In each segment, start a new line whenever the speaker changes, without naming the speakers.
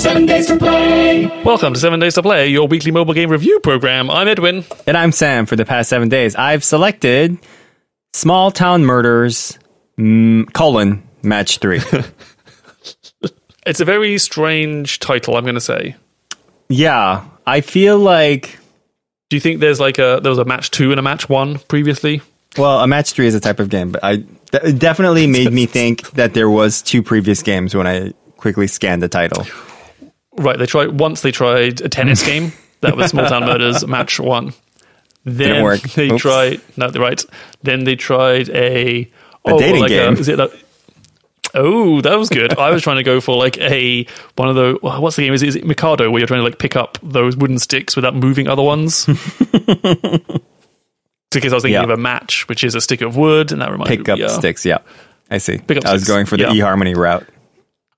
Seven days to play.
Welcome to Seven Days to Play, your weekly mobile game review program. I'm Edwin.
And I'm Sam. For the past seven days, I've selected Small Town Murders, mm, colon, match three.
It's a very strange title, I'm going to say.
yeah, I feel like,
Do you think there's like a there was a match two and a match one previously?
well, a match three is a type of game, but I it definitely made me think that there was two previous games when I quickly scanned the title.
Right, they tried once. They tried a tennis game that was Small Town Murders match one. Then
Didn't work.
they
Oops.
tried no, they're right. Then they tried a
A oh, dating game.
is it? A, oh, that was good. I was trying to go for like a one of the what's the game? Is it, is it Mikado where you're trying to like pick up those wooden sticks without moving other ones? because I was thinking
Yeah.
of a match, which is a stick of wood, and that reminded
Pick
me.
up
yeah.
sticks, yeah. I see.
Pick up
I was
sticks,
going for the
yeah.
eHarmony route.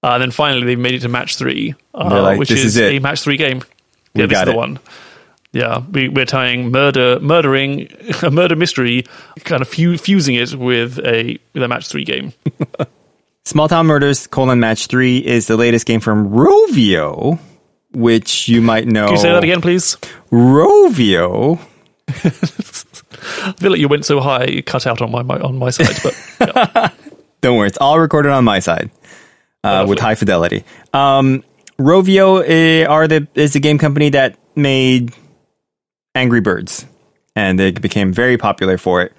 Uh, and then finally, they've made it to match three, uh,
like,
which is,
is
a match three game.
We
yeah, this
got
is the
it.
one. Yeah, we, we're tying murder, murdering a murder mystery, kind of fu- fusing it with a with a match three game.
Small Town Murders, colon, match three is the latest game from Rovio, which you might know.
Can you say that again, please?
Rovio.
I feel like you went so high, you cut out on my, my on my side, but yeah.
Don't worry, it's all recorded on my side uh, with high fidelity. Um, Rovio eh, are the is the game company that made Angry Birds, and they became very popular for it.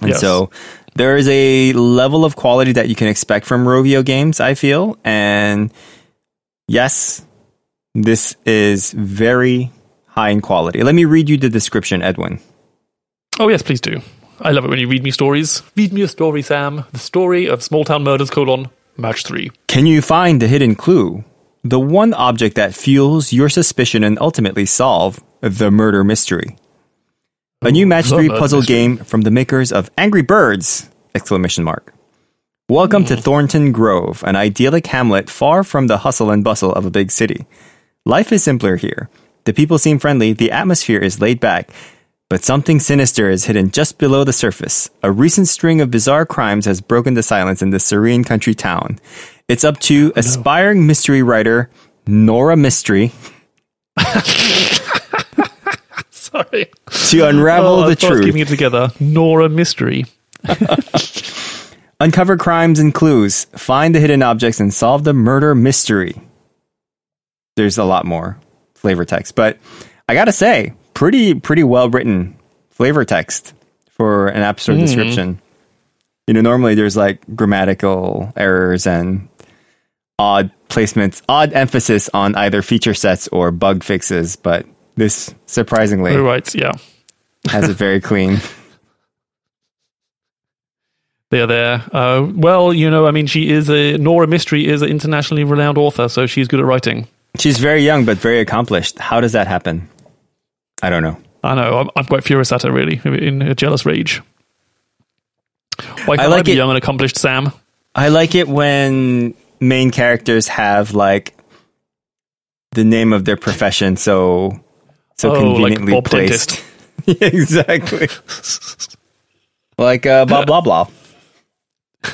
And
yes.
so there is a level of quality that you can expect from Rovio games. I feel, and yes, this is very high in quality. Let me read you the description, Edwin.
oh yes, please do. I love it when you read me stories. Read me a story, Sam. The story of Small Town Murders: colon match three.
Can you find the hidden clue? The one object that fuels your suspicion and ultimately solve the murder mystery. A new match
the
3 puzzle game from the makers of Angry Birds! Exclamation mark. Welcome
Hmm.
to Thornton Grove, an idyllic hamlet far from the hustle and bustle of a big city. Life is simpler here. The people seem friendly, the atmosphere is laid back, but something sinister is hidden just below the surface. A recent string of bizarre crimes has broken the silence in this serene country town. It's up to oh, aspiring mystery writer Nora Mystery
Sorry.
to unravel
Oh,
the truth,
keeping it together. Nora mystery.
uncover crimes and clues, find the hidden objects, and solve the murder mystery. There's a lot more flavor text, but I gotta say, pretty pretty well written flavor text for an app store description. You know, normally there's like grammatical errors and odd placements, odd emphasis on either feature sets or bug fixes, but this surprisingly
right. Yeah.
has it very clean.
They're there. Uh, well, you know, I mean, she is a Nora Mystery is an internationally renowned author, so she's good at writing.
She's very young but very accomplished. How does that happen? I don't know.
I know. I'm, I'm quite furious at her, really, in a jealous rage. Why can't I,
like
be
it-
young and accomplished, Sam?
I like it when main characters have like the name of their profession so so
Oh, like
conveniently
Bob
placed. Exactly. like uh, blah blah blah.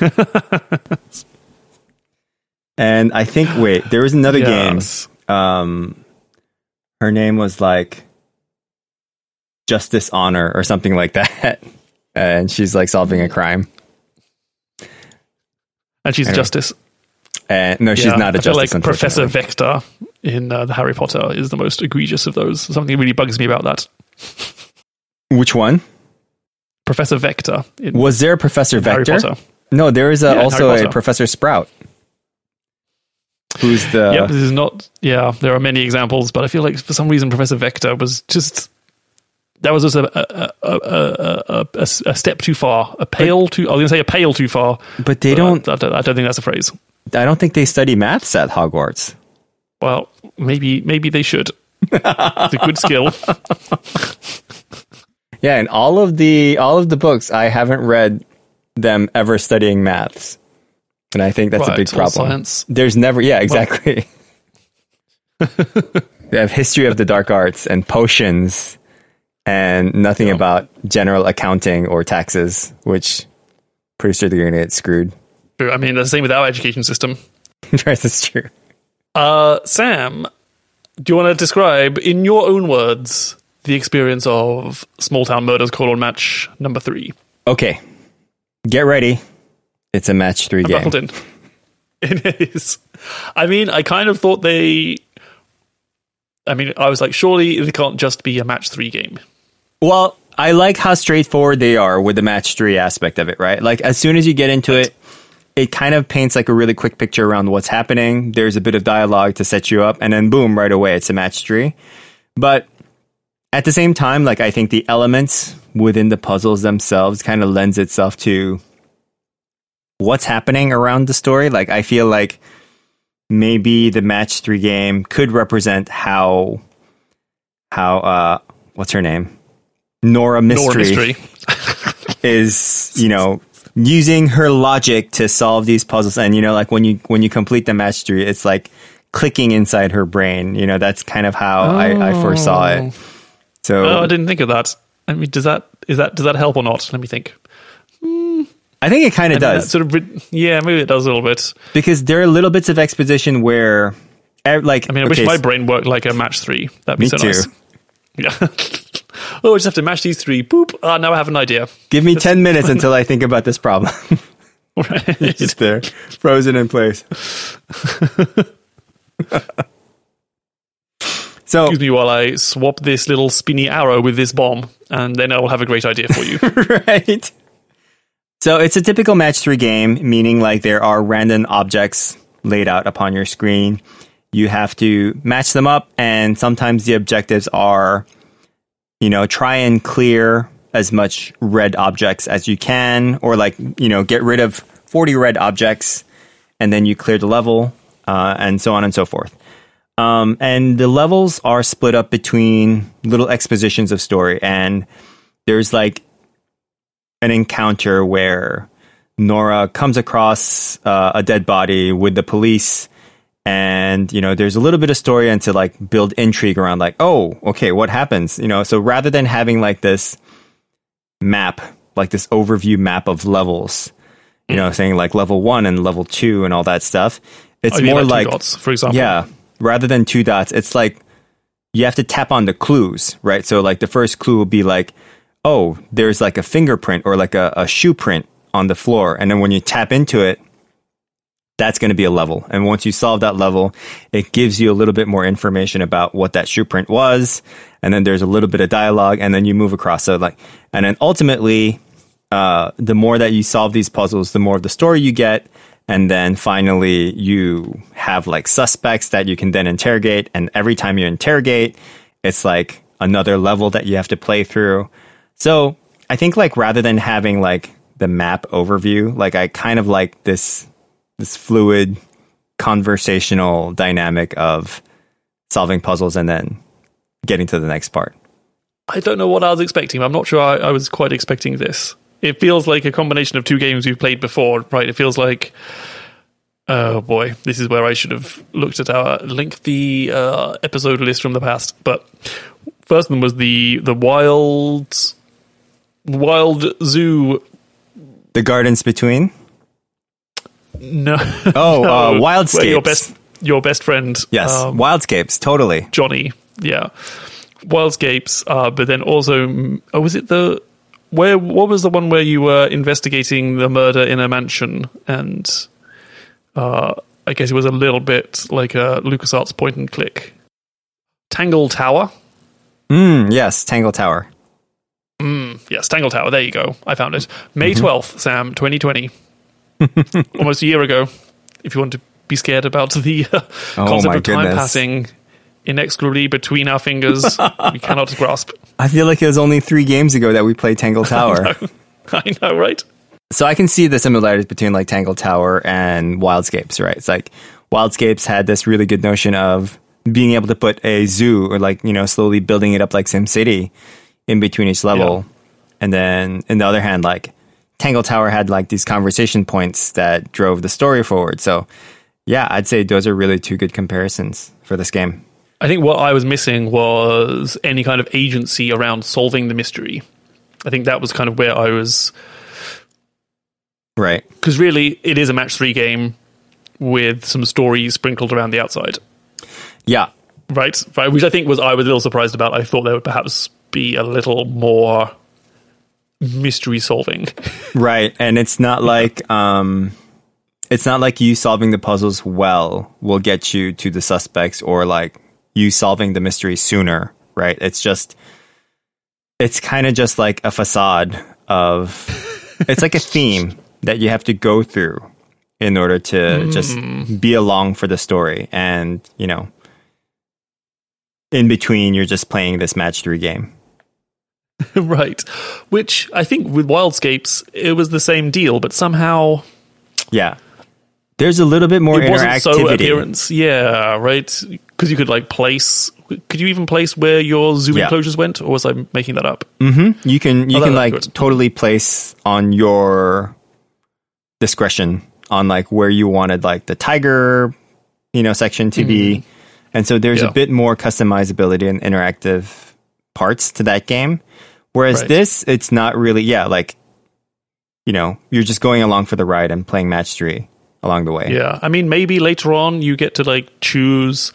and I think wait, there was another
Yes.
game. Um, her name was like Justice Honor or something like that, and she's like solving a crime.
And she's
Anyway.
Justice.
And no, she's
Yeah,
not a
I
justice.
like Professor. Vector in uh, the Harry Potter is the most egregious of those. Something really bugs me about that.
Which one?
Professor Vector in
Was there a Professor Vector? No, there is a,
Yeah,
also a Professor Sprout. Who's the
yep, this is not. Yeah, there are many examples, but I feel like for some reason Professor Vector was just that was just a a, a, a, a, step too far, a pale too. I was going to say a pale too far.
But they don't
I, I don't. I don't think that's a phrase.
I don't think they study maths at Hogwarts.
Well, maybe maybe they should. it's a good skill.
Yeah, and all of the all of the books I haven't read them ever studying maths. And I think that's a big problem.
science.
There's never yeah, exactly. they have history of the dark arts and potions and nothing about general accounting or taxes, which pretty sure they're gonna get screwed.
True. I mean, the same with our education system.
Right, That's true.
Uh, Sam, do you want to describe, in your own words, the experience of Small Town Murders colon match number three?
Okay, get ready. It's a match 3 game.
Buckled in. It is. I mean, I kind of thought they. I mean, I was like, surely it can't just be a match three game.
Well, I like how straightforward they are with the match three aspect of it, right? Like as soon as you get into it, it kind of paints like a really quick picture around what's happening. There's a bit of dialogue to set you up, and then boom, right away, it's a match three. But at the same time, like I think the elements within the puzzles themselves kind of lends itself to what's happening around the story. Like I feel like maybe the match three game could represent how how uh what's her name? Nora Mystery,
mystery.
is, you know, using her logic to solve these puzzles and you know like when you when you complete the match three it's like clicking inside her brain you know that's kind of how I, I foresaw it oh. so
Oh, I didn't think of that. I mean, does that is that does that help or not? Let me think.
I think it kind of does
sort of, yeah, maybe it does a little bit.
because there are little bits of exposition where like
I mean, I
okay,
wish my brain worked like a match three. That'd be
Me
so
too.
nice. Yeah. oh, I just have to match these three. Boop. Ah, now I have an idea.
give me 10 minutes until I think about this problem
Right.
just there frozen in place so
Excuse me while I swap this little spinny arrow with this bomb, and then I will have a great idea for you.
right? So it's a typical match three game, meaning like there are random objects laid out upon your screen. You have to match them up, and sometimes the objectives are, you know, try and clear as much red objects as you can, or like, you know, get rid of 40 red objects, and then you clear the level, uh, and so on and so forth. Um, and the levels are split up between little expositions of story, and there's like an encounter where Nora comes across uh, a dead body with the police, and you know there's a little bit of story and to like build intrigue around like, oh, okay, what happens? You know, so rather than having like this map, like this overview map of levels, you know, mm. saying like level one and level two and all that stuff, it's
oh, mean,
more
like,
like
dots, for example.
yeah, rather than two dots, it's like you have to tap on the clues, right? So like the first clue will be like, oh, there's like a fingerprint or like a, a shoe print on the floor, and then when you tap into it, that's going to be a level. And once you solve that level, it gives you a little bit more information about what that shoe print was, and then there's a little bit of dialogue, and then you move across. So like, and then ultimately, uh, the more that you solve these puzzles, the more of the story you get. And then finally, you have like suspects that you can then interrogate. And every time you interrogate, it's like another level that you have to play through. So I think like rather than having like the map overview, like I kind of like this this fluid conversational dynamic of solving puzzles and then getting to the next part.
I don't know what I was expecting. I'm not sure I, I was quite expecting this. It feels like a combination of two games we've played before, right? It feels like, oh boy, this is where I should have looked at our lengthy uh, episode list from the past. But first one was the the wild, wild zoo.
The gardens between.
No,
Oh, uh, Wildscapes.
Your best, your best friend.
Yes,
um,
Wildscapes, totally.
Johnny. Yeah, Wildscapes. Uh, but then also, mm, oh, was it the where? What was the one where you were investigating the murder in a mansion? And uh, I guess it was a little bit like a LucasArts point and click. Tangle Tower.
Mm, yes, Tangle Tower.
Yes, Tangle Tower. There you go. I found it. May
Mm-hmm.
twelfth, Sam, twenty twenty. Almost a year ago. If you want to be scared about the uh,
Oh,
concept of time
goodness.
passing inexorably between our fingers, we cannot grasp.
I feel like it was only three games ago that we played Tangle Tower.
I know, right?
so I can see the similarities between like Tangle Tower and Wildscapes, right? It's like Wildscapes had this really good notion of being able to put a zoo or like, you know, slowly building it up like SimCity in between each level. And then in the other hand, like Tangle Tower had like these conversation points that drove the story forward. So yeah, I'd say those are really two good comparisons for this game.
I think what I was missing was any kind of agency around solving the mystery. I think that was kind of where I was
Right.
because really it is a match three game. with some stories sprinkled around the outside.
Yeah.
Right, right, which I think was I was a little surprised about. I thought there would perhaps be a little more mystery solving.
Right. And it's not like um it's not like you solving the puzzles well will get you to the suspects or like you solving the mystery sooner, right? It's just it's kind of just like a facade of it's like a theme that you have to go through in order to mm. just be along for the story and, you know, in between you're just playing this match 3 game.
right. Which I think with Wildscapes it was the same deal, but somehow
yeah. There's a little bit more it interactivity. so appearance.
Yeah, right. Because you could like place. Could you even place where your zoom yeah. enclosures went, or was I making that up?
Mm-hmm. You can. You oh, can like good. totally place on your discretion on like where you wanted like the tiger, you know, section to mm. be, mm-hmm. and so there's yeah. a bit more customizability and interactive parts to that game. Whereas right. this, it's not really. Yeah, like you know, you're just going along for the ride and playing match three along the way.
Yeah, I mean, maybe later on you get to like choose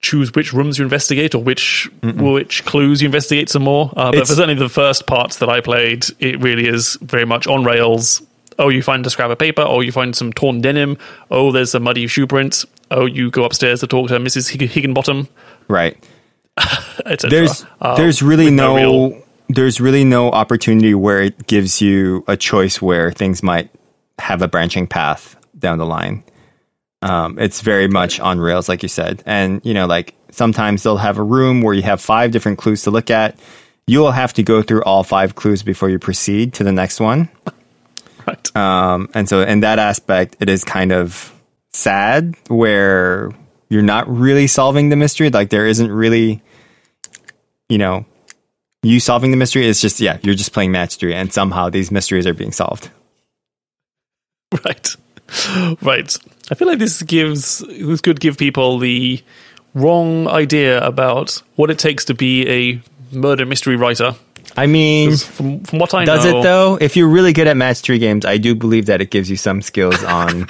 choose which rooms you investigate or which Mm-mm. which clues you investigate some more. Uh, but for certainly the first parts that I played, it really is very much on rails. Oh, you find a scrap of paper. Oh, you find some torn denim. Oh, there's a muddy shoe print. Oh, you go upstairs to talk to Mrs. Higginbottom.
Right. there's um, there's really no, no real... there's really no opportunity where it gives you a choice where things might have a branching path down the line. Um, it's very much on rails, like you said. And, you know, like sometimes they'll have a room where you have five different clues to look at. You'll have to go through all five clues before you proceed to the next one. Right. Um, and so, in that aspect, it is kind of sad where you're not really solving the mystery. Like, there isn't really, you know, you solving the mystery. It's just, yeah, you're just playing match three, and somehow these mysteries are being solved.
Right. Right. I feel like this gives this could give people the wrong idea about what it takes to be a murder mystery writer.
I mean,
from, from what I
does
know, does
it though? If you're really good at match three games, I do believe that it gives you some skills on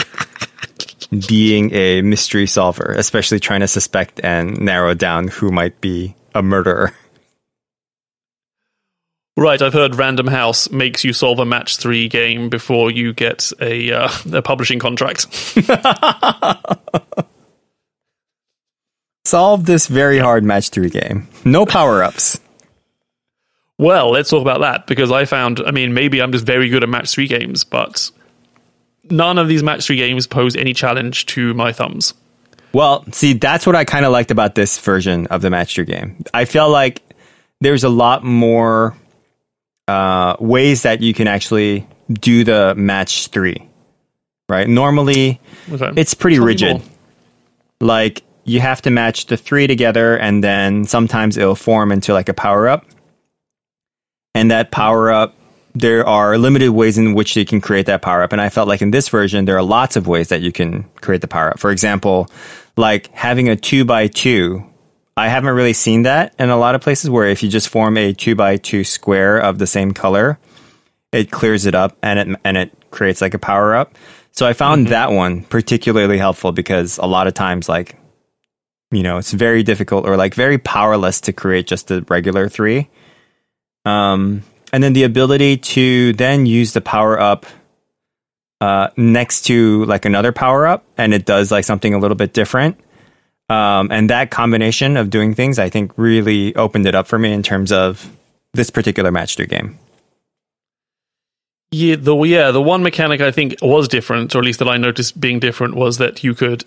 being a mystery solver, especially trying to suspect and narrow down who might be a murderer.
Right, I've heard Random House makes you solve a match three game before you get a uh, a publishing contract.
solve this very hard match three game. No power ups.
Well, let's talk about that because I found, I mean, maybe I'm just very good at match three games, but none of these match three games pose any challenge to my thumbs.
Well, see, that's what I kind of liked about this version of the match three game. I feel like there's a lot more uh, ways that you can actually do the match three. Right? Normally, okay. it's pretty Tell rigid. Like you have to match the three together, and then sometimes it'll form into like a power up. And that power up, there are limited ways in which you can create that power up. And I felt like in this version, there are lots of ways that you can create the power up. For example, like having a two by two I haven't really seen that in a lot of places where if you just form a two by two square of the same color, it clears it up and it and it creates like a power up. So I found mm-hmm. that one particularly helpful because a lot of times like you know, it's very difficult or like very powerless to create just a regular 3. Um and then the ability to then use the power up uh, next to like another power up and it does like something a little bit different um, and that combination of doing things, I think, really opened it up for me in terms of this particular match three game.
Yeah, the yeah the one mechanic I think was different, or at least that I noticed being different, was that you could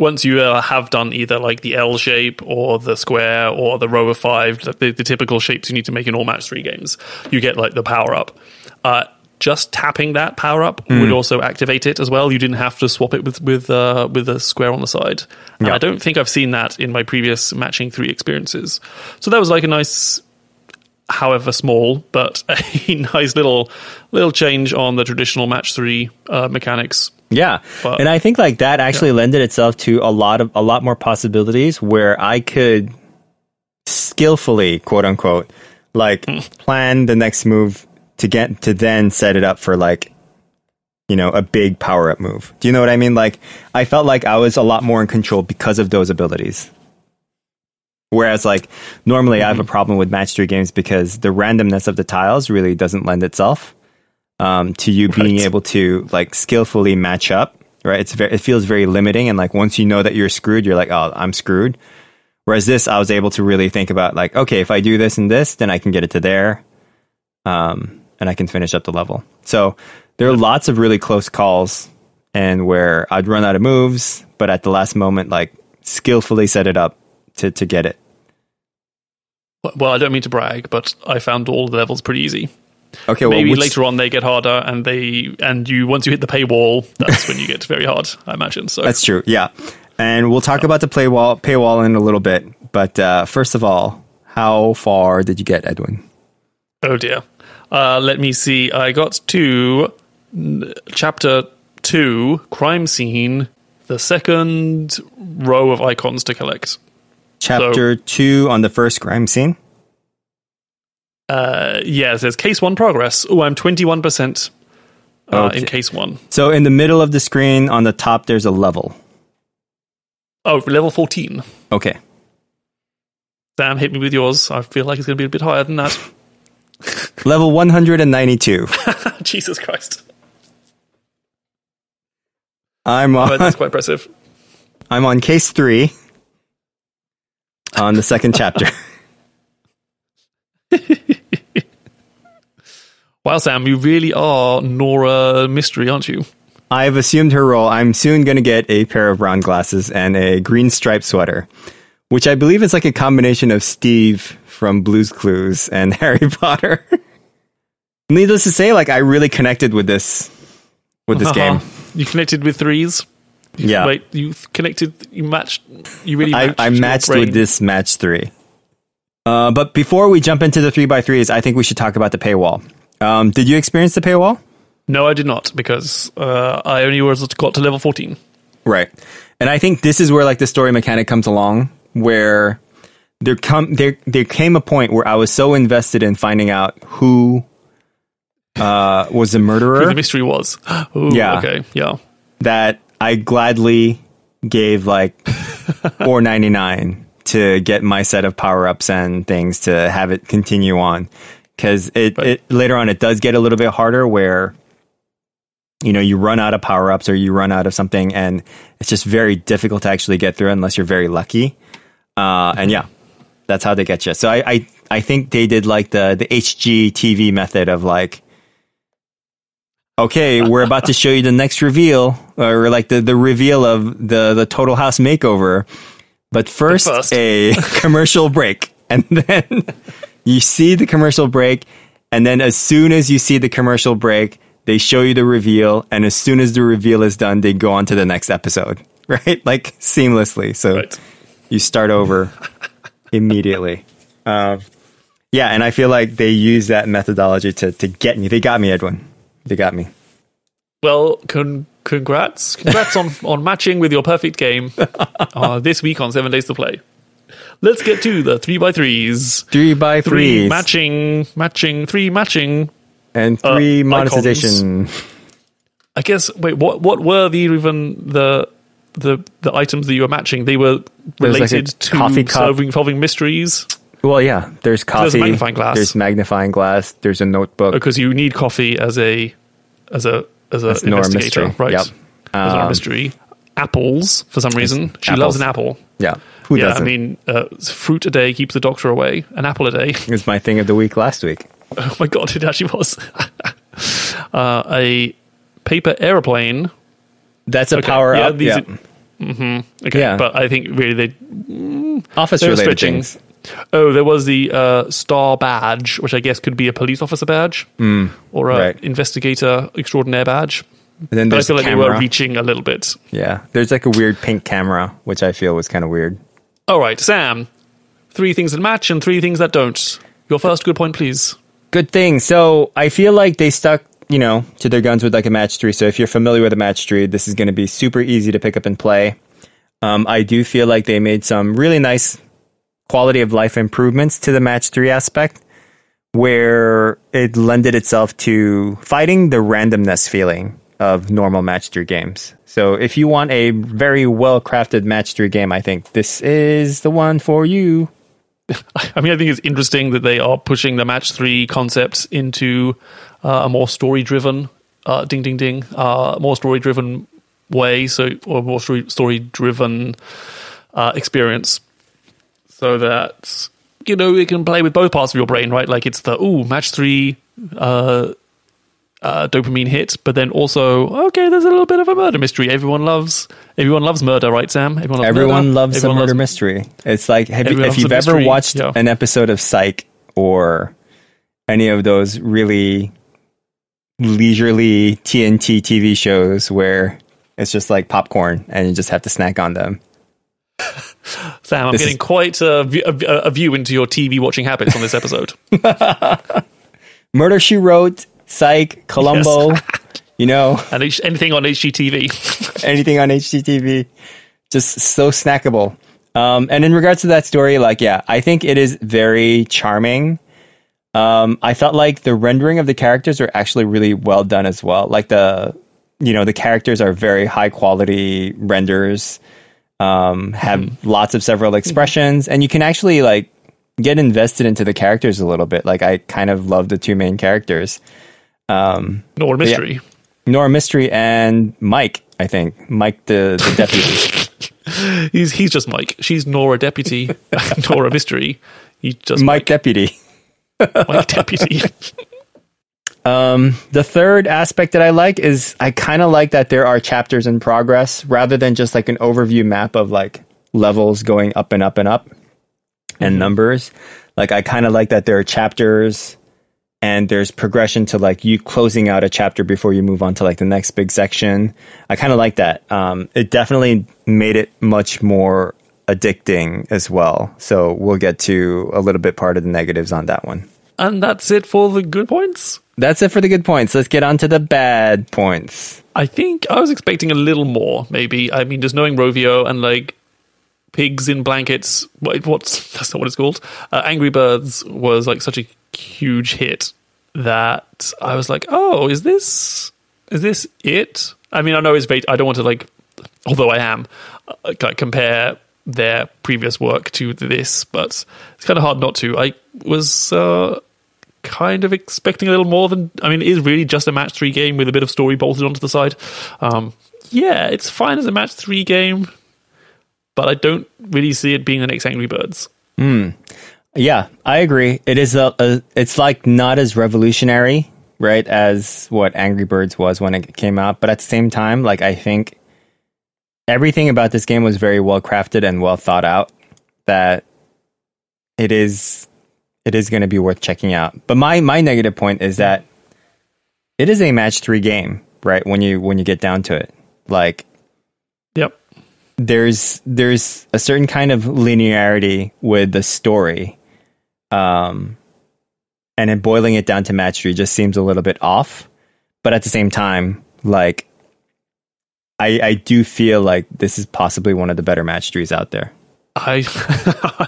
once you uh, have done either like the L shape or the square or the row of five, the, the, typical shapes you need to make in all match three games, you get like the power up. Uh, just tapping that power up mm. would also activate it as well. You didn't have to swap it with with uh, with a square on the side. I don't think I've seen that in my previous matching three experiences. So that was like a nice, however small, but a nice little little change on the traditional match three uh, mechanics.
Yeah, but, and I think like that actually yeah. lended itself to a lot of a lot more possibilities where I could skillfully, quote unquote, like mm. plan the next move to get to then set it up for like you know, a big power up move. Do you know what I mean? Like, I felt like I was a lot more in control because of those abilities. Whereas, like, normally mm-hmm. I have a problem with match three games because the randomness of the tiles really doesn't lend itself um, to you right. being able to, like, skillfully match up, right? It's very, it feels very limiting. And, like, once you know that you're screwed, you're like, oh, I'm screwed. Whereas this, I was able to really think about, like, okay, if I do this and this, then I can get it to there. Um, and I can finish up the level. So there are lots of really close calls and where I'd run out of moves, but at the last moment, like skillfully set it up to, to get it.
Well, I don't mean to brag, but I found all the levels pretty easy.
Okay,
well, maybe which... later on they get harder, and they and you once you hit the paywall, that's when you get very hard. I imagine. So
that's true. Yeah, and we'll talk about the paywall paywall in a little bit. But uh, first of all, how far did you get, Edwin?
Oh dear. Uh, let me see. I got to chapter two, crime scene, the second row of icons to collect.
Chapter so, two on the first crime scene.
Uh, yeah, it says case one progress. Oh, I'm 21% uh, okay. in case one.
So in the middle of the screen on the top, there's a level.
Oh, level 14.
Okay.
Sam, hit me with yours. I feel like it's going to be a bit higher than that.
Level 192.
Jesus Christ.
I'm on.
that's quite impressive.
I'm on case three on the second chapter.
wow, Sam, you really are Nora Mystery, aren't you?
I've assumed her role. I'm soon going to get a pair of brown glasses and a green striped sweater, which I believe is like a combination of Steve from Blue's Clues and Harry Potter. Needless to say, like I really connected with this with this uh-huh. game.
You connected with threes.
Yeah.
Wait, you connected. You matched. You really.
Matched I, I matched with this match three. Uh, but before we jump into the three by threes, I think we should talk about the paywall. Um, did you experience the paywall?
No, I did not because uh, I only was got to level fourteen.
Right, and I think this is where like the story mechanic comes along, where there come there there came a point where I was so invested in finding out who uh, was the murderer.
Who the mystery was. Ooh, yeah. Okay. Yeah.
That I gladly gave like four ninety nine to get my set of power ups and things to have it continue on because it, it later on it does get a little bit harder where you know you run out of power ups or you run out of something and it's just very difficult to actually get through unless you're very lucky uh, and yeah that's how they get you. So I, I, I think they did like the the HGTV method of like, okay, we're about to show you the next reveal, or like the the reveal of the the Total House makeover. But first, first. a commercial break, and then you see the commercial break, and then as soon as you see the commercial break, they show you the reveal, and as soon as the reveal is done, they go on to the next episode, right? Like seamlessly. So right. you start over immediately. Uh, yeah, and I feel like they use that methodology to to get me. They got me, Edwin. They got me.
Well, con- congrats, congrats on on matching with your perfect game uh, this week on Seven Days to Play. Let's get to the three by threes.
Three by
three matching, matching, three matching,
and three uh, monetization. Icons.
I guess. Wait, what? What were the even the the the items that you were matching they were related like to coffee cup. solving solving mysteries.
Well, yeah, there's coffee. There's magnifying glass. There's magnifying glass. There's a notebook
because you need coffee as a as a as a investigator, mystery. right? Yep. As um, mystery. Apples for some reason. She apples. loves an apple.
Yeah.
Who yeah, doesn't? I mean, uh, fruit a day keeps the doctor away. An apple a day.
It's my thing of the week last week.
Oh my god, it actually was. uh, a paper aeroplane
that's a okay. power yeah, up. yeah.
mm-hmm. Okay. Yeah. But I think really they
mm, office related stretching. things.
Oh, there was the uh, star badge, which I guess could be a police officer badge
mm,
or a right. investigator extraordinaire badge. And then but I feel like camera. they were reaching a little bit.
Yeah, there's like a weird pink camera, which I feel was kind of weird.
All right, Sam. Three things that match and three things that don't. Your first good point, please.
Good thing. So I feel like they stuck you know, to their guns with like a match three. So if you're familiar with a match three, this is going to be super easy to pick up and play. Um, I do feel like they made some really nice quality of life improvements to the match three aspect where it lended itself to fighting the randomness feeling of normal match three games. So if you want a very well crafted match three game, I think this is the one for you.
I mean, I think it's interesting that they are pushing the match three concepts into uh, a more story driven, uh, ding ding ding, uh, more story driven way. So or more story driven uh, experience, so that you know it can play with both parts of your brain, right? Like it's the ooh match three. Uh, uh, dopamine hit, but then also okay, there's a little bit of a murder mystery. Everyone loves everyone loves murder, right, Sam?
Everyone loves everyone murder. loves everyone a murder loves, mystery. It's like you, if you've ever mystery, watched yeah. an episode of Psych or any of those really leisurely TNT TV shows where it's just like popcorn and you just have to snack on them.
Sam, I'm this getting is... quite a, a, a view into your TV watching habits on this episode.
Murder She Wrote Psych, Columbo, yes. you know.
And anything on HGTV.
anything on HGTV. Just so snackable. Um, and in regards to that story, like, yeah, I think it is very charming. Um, I felt like the rendering of the characters are actually really well done as well. Like the, you know, the characters are very high quality renders, um, have mm-hmm. lots of several expressions, and you can actually like get invested into the characters a little bit. Like I kind of love the two main characters.
Um, Nora Mystery. Yeah,
Nora Mystery and Mike, I think. Mike the, the deputy.
he's he's just Mike. She's Nora Deputy. Nora Mystery. He just
Mike, Mike. Deputy.
Mike Deputy.
Um, the third aspect that I like is I kind of like that there are chapters in progress rather than just like an overview map of like levels going up and up and up and mm-hmm. numbers. Like I kind of like that there are chapters and there's progression to like you closing out a chapter before you move on to like the next big section. I kind of like that. Um, it definitely made it much more addicting as well. So we'll get to a little bit part of the negatives on that one.
And that's it for the good points?
That's it for the good points. Let's get on to the bad points.
I think I was expecting a little more, maybe. I mean, just knowing Rovio and like pigs in blankets. What, what's that's not what it's called. Uh, Angry Birds was like such a huge hit that I was like, oh, is this is this it? I mean, I know it's very. I don't want to like, although I am, uh, compare their previous work to this, but it's kind of hard not to. I was uh, kind of expecting a little more than. I mean, it is really just a match three game with a bit of story bolted onto the side. Um, yeah, it's fine as a match three game, but I don't really see it being the next Angry Birds.
Hmm. Yeah, I agree. It is a, a, it's like not as revolutionary, right, as what Angry Birds was when it came out, but at the same time, like I think everything about this game was very well crafted and well thought out that it is it is going to be worth checking out. But my my negative point is that it is a match 3 game, right? When you when you get down to it. Like
Yep.
There's there's a certain kind of linearity with the story um, and then boiling it down to match three just seems a little bit off. But at the same time, like I I do feel like this is possibly one of the better match threes out there.
I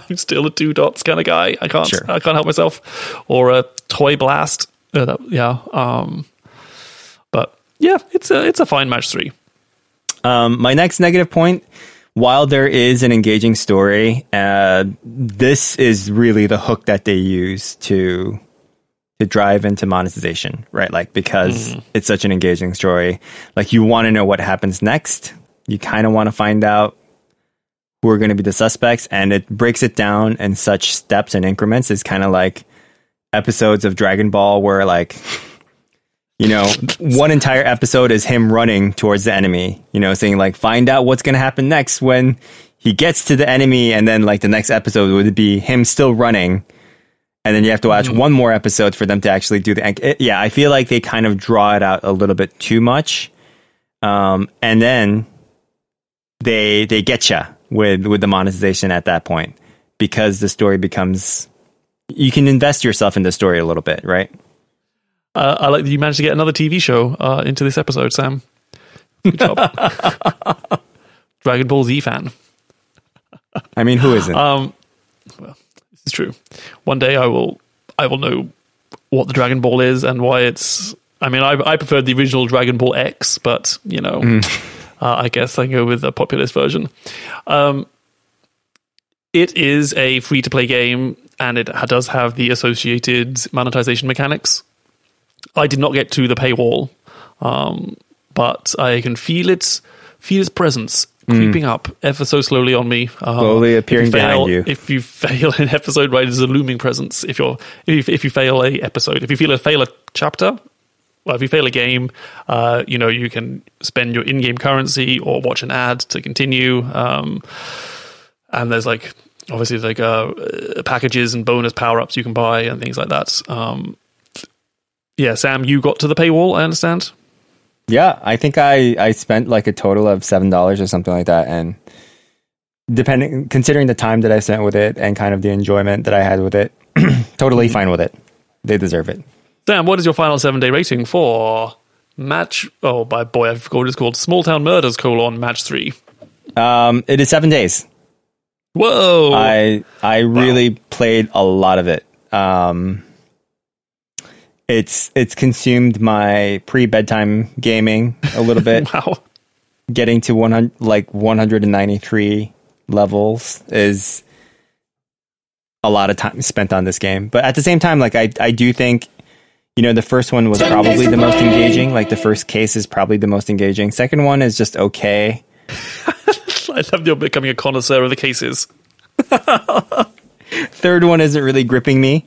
I'm still a two dots kind of guy. I can't sure. I can't help myself. Or a toy blast. Uh, that, yeah. Um, but yeah, it's a it's a fine match three.
Um, my next negative point while there is an engaging story, uh, this is really the hook that they use to to drive into monetization, right? Like because mm. it's such an engaging story. Like you want to know what happens next. You kind of want to find out who are going to be the suspects, and it breaks it down in such steps and increments. It's kind of like episodes of Dragon Ball where like you know, one entire episode is him running towards the enemy, you know, saying like, find out what's going to happen next when he gets to the enemy. And then like the next episode would be him still running. And then you have to watch mm-hmm. one more episode for them to actually do the, it, yeah, I feel like they kind of draw it out a little bit too much. Um, and then they, they get you with, with the monetization at that point because the story becomes, you can invest yourself in the story a little bit, right?
Uh, I like that you managed to get another TV show uh, into this episode, Sam. Good job. Dragon Ball Z fan.
I mean, who isn't?
Um, is true. One day I will, I will know what the Dragon Ball is and why it's I mean, I, I preferred the original Dragon Ball X, but you know, uh, I guess I go with the populist version. Um, it is a free to play game, and it does have the associated monetization mechanics. I did not get to the paywall, um, but I can feel its feel its presence creeping up ever so slowly on me. Uh,
Slowly
if
appearing
fail,
behind you.
If you fail an episode, right, there's a looming presence. If you're if, if you fail a episode, if you feel a fail a chapter, well, if you fail a game, uh, you know you can spend your in-game currency or watch an ad to continue. Um, and there's like obviously like uh, uh, packages and bonus power-ups you can buy and things like that. Um, yeah, Sam, you got to the paywall. I understand.
Yeah, I think I I spent like a total of seven dollars or something like that, and depending considering the time that I spent with it and kind of the enjoyment that I had with it, totally fine with it. They deserve it.
Sam, what is your final seven-day rating for match? Oh, by boy, I forgot what it's called. Small Town Murders: colon Match Three.
Um, it is seven days.
Whoa!
I I really played a lot of it. Um, it's it's consumed my pre bedtime gaming a little bit.
wow.
Getting to one hundred like one hundred and ninety three levels is a lot of time spent on this game. But at the same time, like I I do think. You know, the first one was probably the most engaging. Like the first case is probably the most engaging. Second one is just okay.
I love you're becoming a connoisseur of the cases.
third one isn't really gripping me.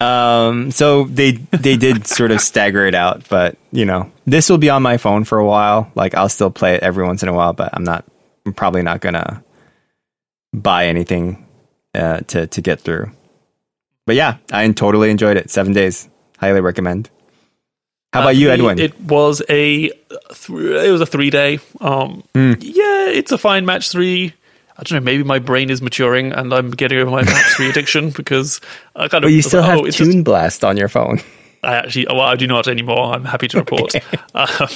Um, so they they did sort of stagger it out, but you know, this will be on my phone for a while. Like I'll still play it every once in a while, but I'm not I'm probably not gonna buy anything uh, to to get through. But yeah, I totally enjoyed it. Seven days, highly recommend. How about
Uh,
you, Edwin?
It was a th- it was a three day. Um,
Hmm.
Yeah, it's a fine match three. I don't know. Maybe my brain is maturing and I'm getting over my match three addiction because I kind of.
but you still have
oh, it's just-
Blast on your phone.
I actually, well, I do not anymore. I'm happy to report. Um,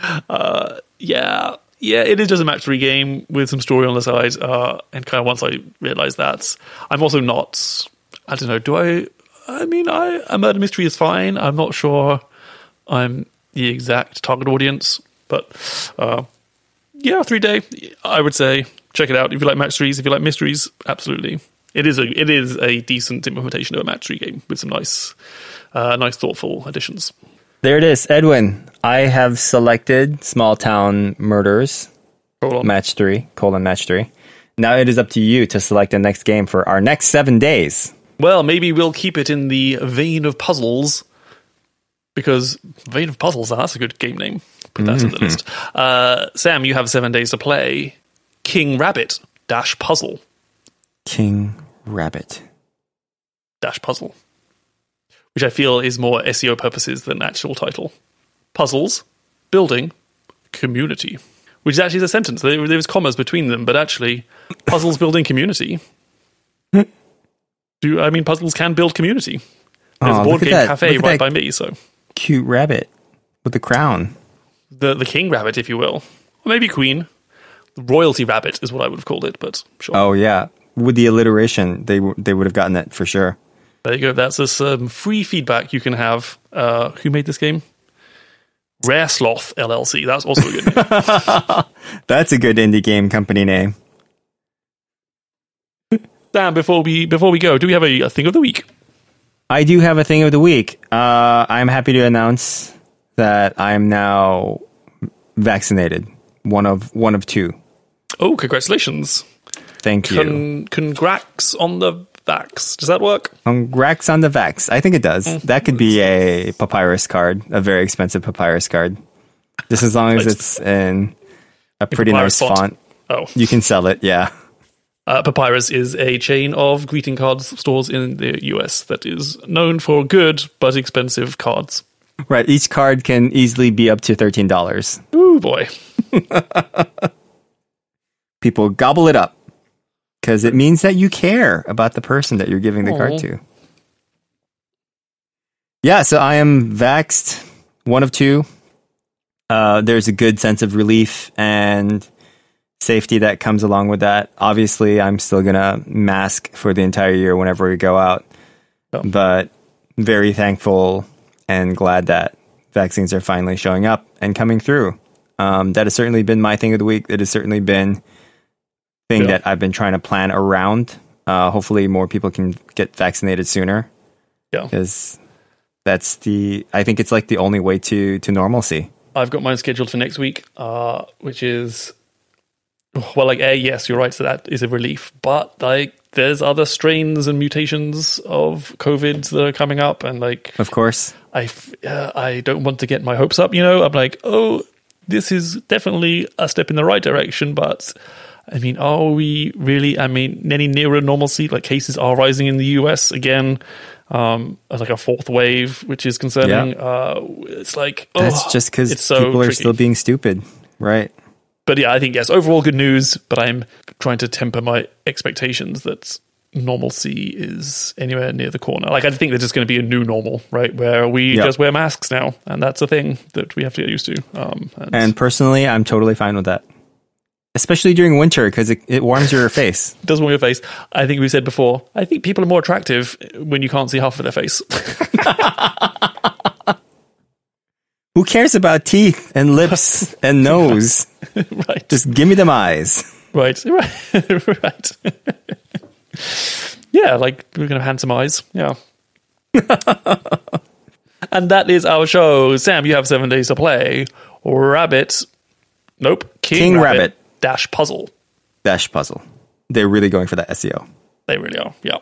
uh, yeah, yeah, it is just a match three game with some story on the side. Uh, and kind of once I realized that, I'm also not. I don't know. Do I? I mean, I a murder mystery is fine. I'm not sure. I'm the exact target audience, but uh, yeah, three day. I would say check it out if you like match threes. If you like mysteries, absolutely. It is a it is a decent implementation of a match three game with some nice, uh, nice thoughtful additions.
There it is, Edwin. I have selected Small Town Murders match three, colon match three. Now it is up to you to select the next game for our next seven days.
Well, maybe we'll keep it in the vein of puzzles because vein of puzzles. That's a good game name. Put that in the list. Uh, Sam, you have seven days to play King Rabbit dash puzzle
King Rabbit.
dash puzzle, which I feel is more SEO purposes than actual title. Puzzles, building, community, which is actually a sentence. There, was commas between them, but actually, puzzles building community. Do I mean puzzles can build community? There's
Aw,
a board game
that-
cafe
look
right by me, so
Cute rabbit with the crown.
the the king rabbit, if you will, or maybe queen. Royalty rabbit is what I would have called it, but sure.
Oh yeah, with the alliteration, they w- they would have gotten it for sure.
There you go. That's some free feedback you can have. Uh, who made this game? Rare Sloth LLC. That's also a good name.
That's a good indie game company name.
Dan, before we before we go, do we have a, a thing of the week?
I do have a thing of the week. Uh, I'm happy to announce that I'm now vaccinated. One of one of two.
Oh, congratulations!
Thank you.
Con- congrats on the vax. Does that work?
Congrats on the vax. I think it does. That could be a papyrus card, a very expensive papyrus card. Just as long as it's in a pretty nice
font.
font.
Oh,
You can sell it, yeah.
uh, Papyrus is a chain of greeting cards stores in the US that is known for good but expensive cards.
Right. Each card can easily be up to $13.
Ooh boy.
People gobble it up because it means that you care about the person that you're giving the
Aw.
card to. Yeah, so I am vaxxed, one of two. Uh, there's a good sense of relief and safety that comes along with that. Obviously, I'm still going to mask for the entire year whenever we go out,
Oh.
but very thankful and glad that vaccines are finally showing up and coming through. Um, that has certainly been my thing of the week. It has certainly been thing
Yeah.
that I've been trying to plan around. Uh, hopefully, more people can get vaccinated sooner
Yeah.
because that's the. I think it's like the only way to to normalcy.
I've got mine scheduled for next week, uh, which is well, like, a yes, you're right. So that is a relief, but like, there's other strains and mutations of COVID that are coming up, and like,
Of course,
I uh, I don't want to get my hopes up. You know, I'm like, oh, this is definitely a step in the right direction, but. I mean, are we really? I mean, any nearer normalcy? Like cases are rising in the US again, um, as like a fourth wave, which is concerning.
Yeah.
Uh, it's like
that's
oh,
just because
so
people are
tricky.
still being stupid, right?
But yeah, I think yes, overall good news. But I'm trying to temper my expectations that normalcy is anywhere near the corner. Like I think there's just going to be a new normal, right, where we
Yep.
just wear masks now, and that's a thing that we have to get used to. Um, and,
And personally, I'm totally fine with that, especially during winter because it, it warms your face.
it doesn't want your face. I think we said before. I think people are more attractive when you can't see half of their face.
Who cares about teeth and lips and nose?
right,
Just give me them eyes.
right, right, right. yeah, like we're gonna have handsome eyes. Yeah. and that is our show. Sam, you have seven days to play. Rabbit. Nope. King,
King
Rabbit,
Rabbit.
Dash puzzle.
Dash puzzle. They're really going for that SEO.
They really are. Yeah.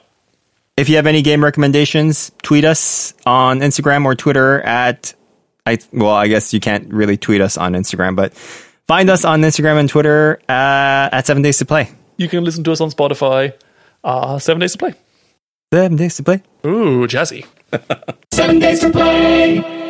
If you have any game recommendations, tweet us on Instagram or Twitter at I well, I guess you can't really tweet us on Instagram, but find us on Instagram and Twitter uh, at Seven Days to Play.
You can listen to us on Spotify. Uh, seven days to play.
Seven Days to Play.
Ooh, jazzy.
Seven days to play.